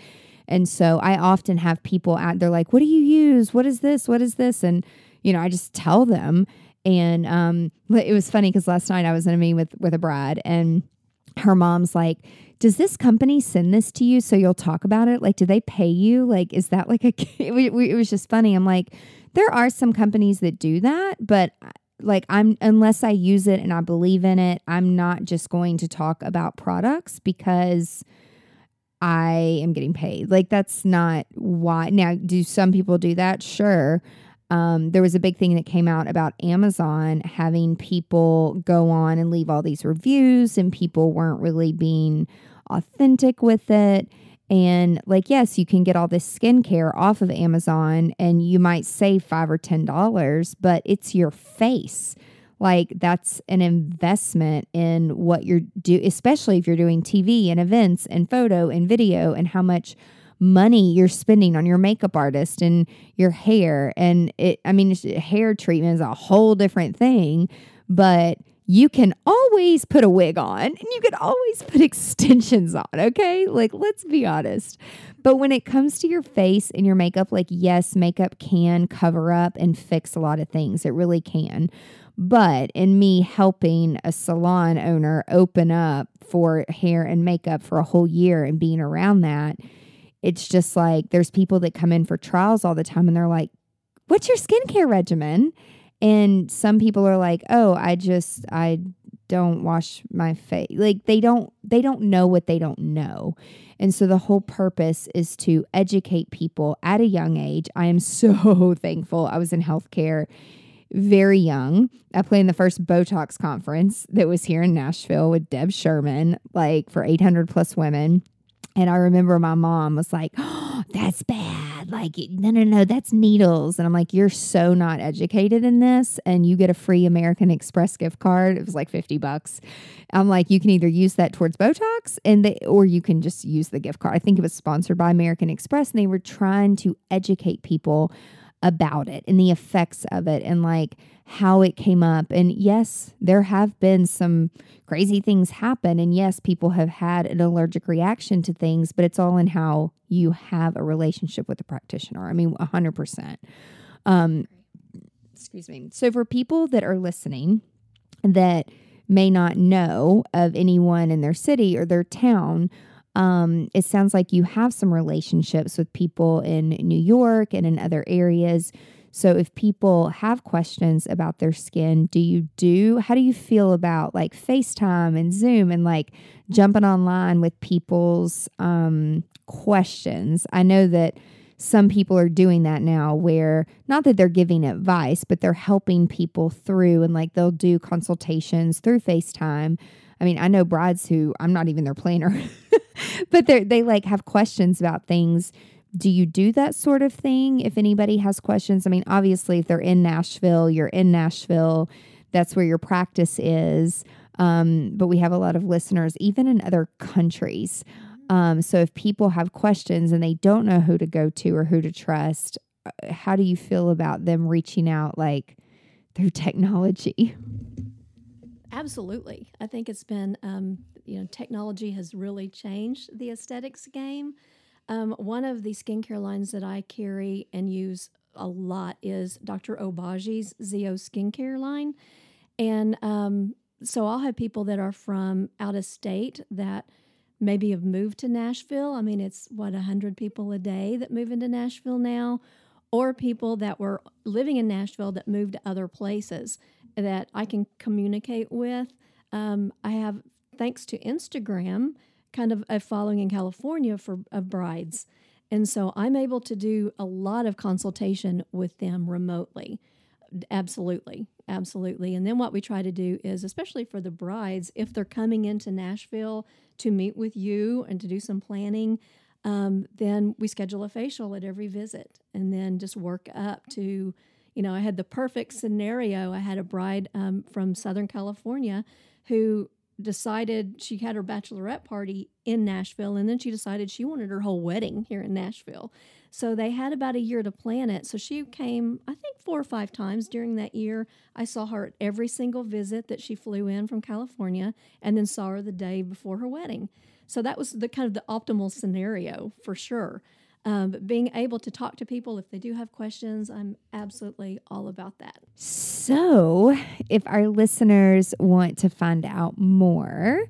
And so I often have people out, they're like, what do you use? What is this? What is this? And, you know, I just tell them. And um, it was funny because last night I was in a meeting with, with a bride and her mom's like, does this company send this to you so you'll talk about it? Like, do they pay you? Like, is that like a, it was just funny. I'm like, there are some companies that do that, but uh, like, I'm, unless I use it and I believe in it, I'm not just going to talk about products because I am getting paid. Like, that's not why. Now, do some people do that? Sure. Um, there was a big thing that came out about Amazon having people go on and leave all these reviews, and people weren't really being authentic with it. And like, yes, you can get all this skincare off of Amazon and you might save five or ten dollars, but it's your face. Like that's an investment in what you're do, especially if you're doing TV and events and photo and video and how much money you're spending on your makeup artist and your hair. And it, I mean, hair treatment is a whole different thing, but you can always put a wig on and you can always put extensions on, okay? Like, let's be honest. But when it comes to your face and your makeup, like, yes, makeup can cover up and fix a lot of things. It really can. But in me helping a salon owner open up for hair and makeup for a whole year and being around that, it's just like there's people that come in for trials all the time and they're like, What's your skincare regimen? And some people are like, Oh, I just, I don't wash my face. Like they don't, they don't know what they don't know. And so the whole purpose is to educate people at a young age. I am so thankful I was in healthcare very young. I played in the first Botox conference that was here in Nashville with Deb Sherman, like for 800 plus women. And I remember my mom was like, oh, that's bad. Like, no, no, no, that's needles. And I'm like, you're so not educated in this. And you get a free American Express gift card. It was like 50 bucks. I'm like, you can either use that towards Botox and they, or you can just use the gift card. I think it was sponsored by American Express. And they were trying to educate people about it and the effects of it and like how it came up. And yes, there have been some crazy things happen. And yes, people have had an allergic reaction to things, but it's all in how you have a relationship with the practitioner. I mean, 100%. Um, excuse me. So for people that are listening that may not know of anyone in their city or their town, um, it sounds like you have some relationships with people in New York and in other areas. So if people have questions about their skin, do you do how do you feel about like FaceTime and Zoom and like jumping online with people's um, questions? I know that some people are doing that now where not that they're giving advice, but they're helping people through and like they'll do consultations through FaceTime. I mean, I know brides who I'm not even their planner, but they they like have questions about things do you do that sort of thing if anybody has questions? I mean, obviously, if they're in Nashville, you're in Nashville, that's where your practice is. Um, but we have a lot of listeners, even in other countries. Um, so if people have questions and they don't know who to go to or who to trust, uh, how do you feel about them reaching out like through technology? Absolutely. I think it's been, um, you know, technology has really changed the aesthetics game. Um, one of the skincare lines that I carry and use a lot is Dr. Obagi's ZO skincare line. And um, so I'll have people that are from out of state that maybe have moved to Nashville. I mean, it's what, 100 people a day that move into Nashville now, or people that were living in Nashville that moved to other places that I can communicate with. Um, I have, thanks to Instagram, kind of a following in California for of brides. And so I'm able to do a lot of consultation with them remotely. Absolutely. Absolutely. And then what we try to do is, especially for the brides, if they're coming into Nashville to meet with you and to do some planning, um, then we schedule a facial at every visit and then just work up to, you know, I had the perfect scenario. I had a bride um, from Southern California who decided she had her bachelorette party in Nashville and then she decided she wanted her whole wedding here in Nashville. So they had about a year to plan it. So she came, I think, four or five times during that year. I saw her at every single visit that she flew in from California and then saw her the day before her wedding. So that was the kind of the optimal scenario for sure. Um, being able to talk to people if they do have questions, I'm absolutely all about that. So, if our listeners want to find out more,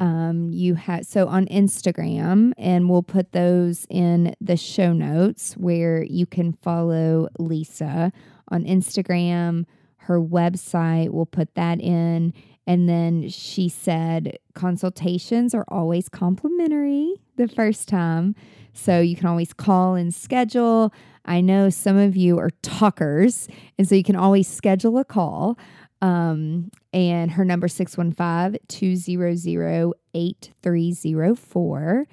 um, you have so on Instagram, and we'll put those in the show notes where you can follow Lisa on Instagram. Her website, we'll put that in. And then she said consultations are always complimentary the first time. So you can always call and schedule. I know some of you are talkers, and so you can always schedule a call. Um, and her number 615-200-8304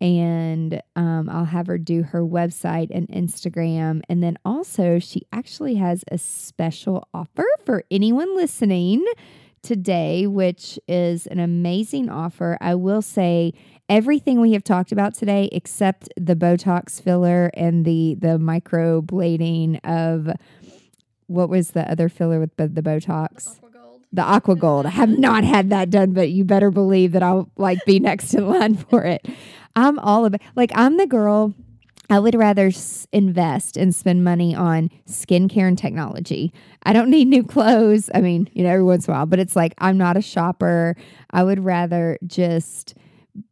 and um, I'll have her do her website and Instagram. And then also, she actually has a special offer for anyone listening today, which is an amazing offer. I will say everything we have talked about today, except the Botox filler and the the microblading of what was the other filler with the, the Botox? The aqua gold. I have not had that done, but you better believe that I'll like be next in line for it. I'm all about like I'm the girl I would rather s- invest and spend money on skincare and technology. I don't need new clothes. I mean, you know, every once in a while, but it's like I'm not a shopper. I would rather just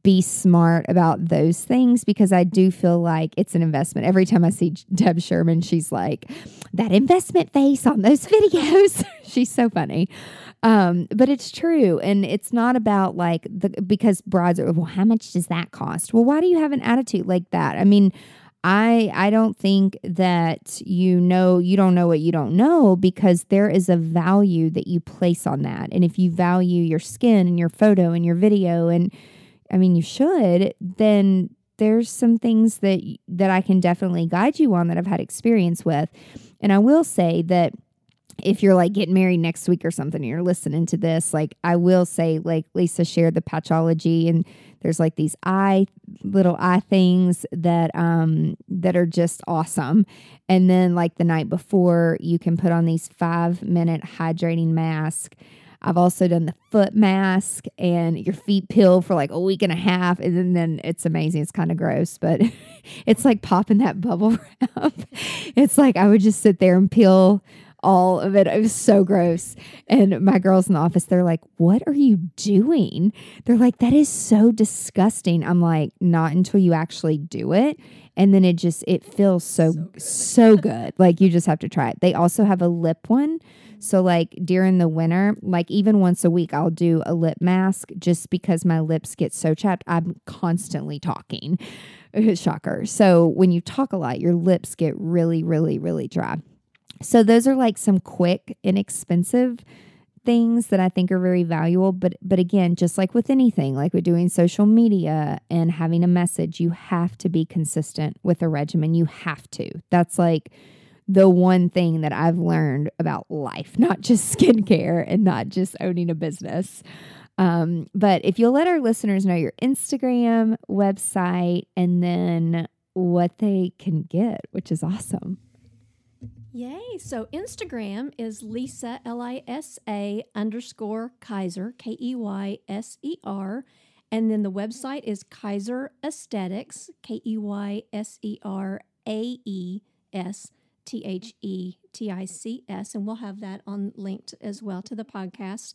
be smart about those things because I do feel like it's an investment. Every time I see Deb Sherman, she's like, that investment face on those videos. she's so funny. Um, but it's true. And it's not about like the because brides are, well, how much does that cost? Well, why do you have an attitude like that? I mean, I I don't think that you know you don't know what you don't know because there is a value that you place on that. And if you value your skin and your photo and your video and I mean you should, then there's some things that that I can definitely guide you on that I've had experience with. And I will say that if you're like getting married next week or something and you're listening to this, like I will say, like Lisa shared the patchology and there's like these eye little eye things that um that are just awesome. And then like the night before, you can put on these five minute hydrating mask. I've also done the foot mask and your feet peel for like a week and a half. And then, then it's amazing. It's kind of gross, but it's like popping that bubble wrap. It's like I would just sit there and peel all of it. It was so gross. And my girls in the office, they're like, What are you doing? They're like, That is so disgusting. I'm like, Not until you actually do it. And then it just, it feels so, so good. So good. like you just have to try it. They also have a lip one. So, like during the winter, like even once a week, I'll do a lip mask just because my lips get so chapped. I'm constantly talking. Shocker. So, when you talk a lot, your lips get really, really, really dry. So those are like some quick, inexpensive things that I think are very valuable. But but again, just like with anything, like with doing social media and having a message, you have to be consistent with a regimen. You have to. That's like the one thing that I've learned about life, not just skincare and not just owning a business. Um, but if you'll let our listeners know your Instagram, website, and then what they can get, which is awesome. Yay. So Instagram is Lisa, L I S A underscore Keyser, K E Y S E R. And then the website is Keyser Aesthetics, K E Y S E R A E S T H E T I C S. And we'll have that on linked as well to the podcast.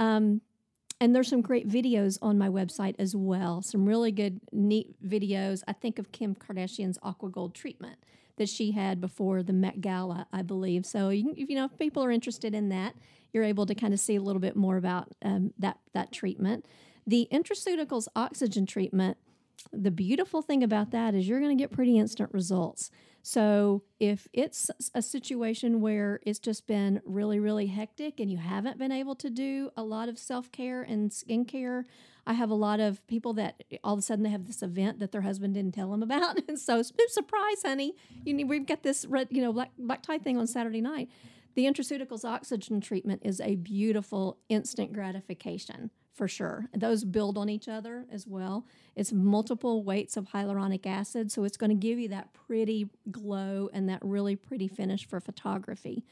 Um, and there's some great videos on my website as well. Some really good, neat videos. I think of Kim Kardashian's Aqua Gold treatment that she had before the Met Gala, I believe. So you, if, you know if people are interested in that, you're able to kind of see a little bit more about um, that that treatment. The intraceuticals oxygen treatment. The beautiful thing about that is you're going to get pretty instant results. So if it's a situation where it's just been really, really hectic and you haven't been able to do a lot of self care and skincare, I have a lot of people that all of a sudden they have this event that their husband didn't tell them about, and so surprise, honey, you know, we've got this red, you know, black black tie thing on Saturday night. The intraceuticals oxygen treatment is a beautiful instant gratification for sure. Those build on each other as well. It's multiple weights of hyaluronic acid, so it's going to give you that pretty glow and that really pretty finish for photography.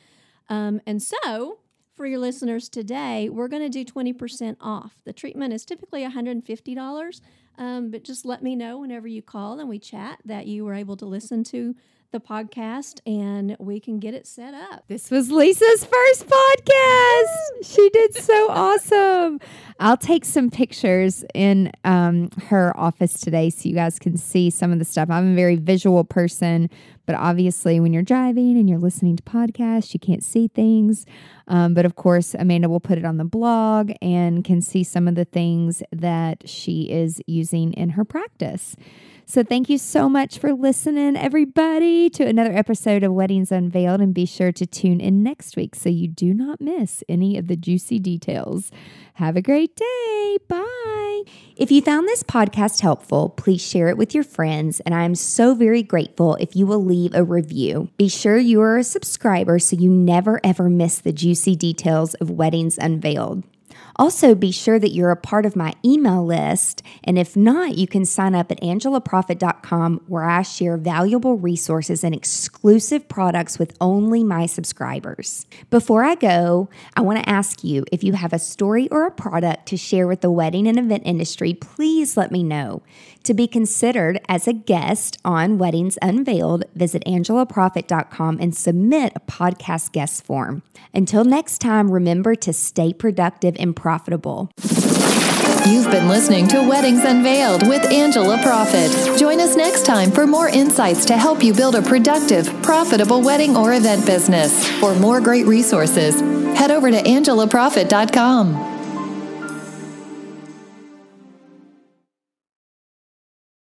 Um, and so for your listeners today, we're going to do 20% off. The treatment is typically $150, um, but just let me know whenever you call and we chat that you were able to listen to the podcast and we can get it set up. This was Lisa's first podcast. she did so awesome. I'll take some pictures in um, her office today so you guys can see some of the stuff. I'm a very visual person, but obviously, when you're driving and you're listening to podcasts, you can't see things. Um, but of course, Amanda will put it on the blog and can see some of the things that she is using in her practice. So thank you so much for listening, everybody, to another episode of Weddings Unveiled. And be sure to tune in next week so you do not miss any of the juicy details. Have a great day. Bye. If you found this podcast helpful, please share it with your friends. And I'm so very grateful if you will leave a review. Be sure you are a subscriber so you never ever miss the juicy details of Weddings Unveiled. Also, be sure that you're a part of my email list. And if not, you can sign up at angelaproffitt.com where I share valuable resources and exclusive products with only my subscribers. Before I go, I want to ask you if you have a story or a product to share with the wedding and event industry, please let me know. To be considered as a guest on Weddings Unveiled, visit angelaproffitt.com and submit a podcast guest form. Until next time, remember to stay productive and profitable. You've been listening to Weddings Unveiled with Angela Proffitt. Join us next time for more insights to help you build a productive, profitable wedding or event business. For more great resources, head over to angelaproffitt.com.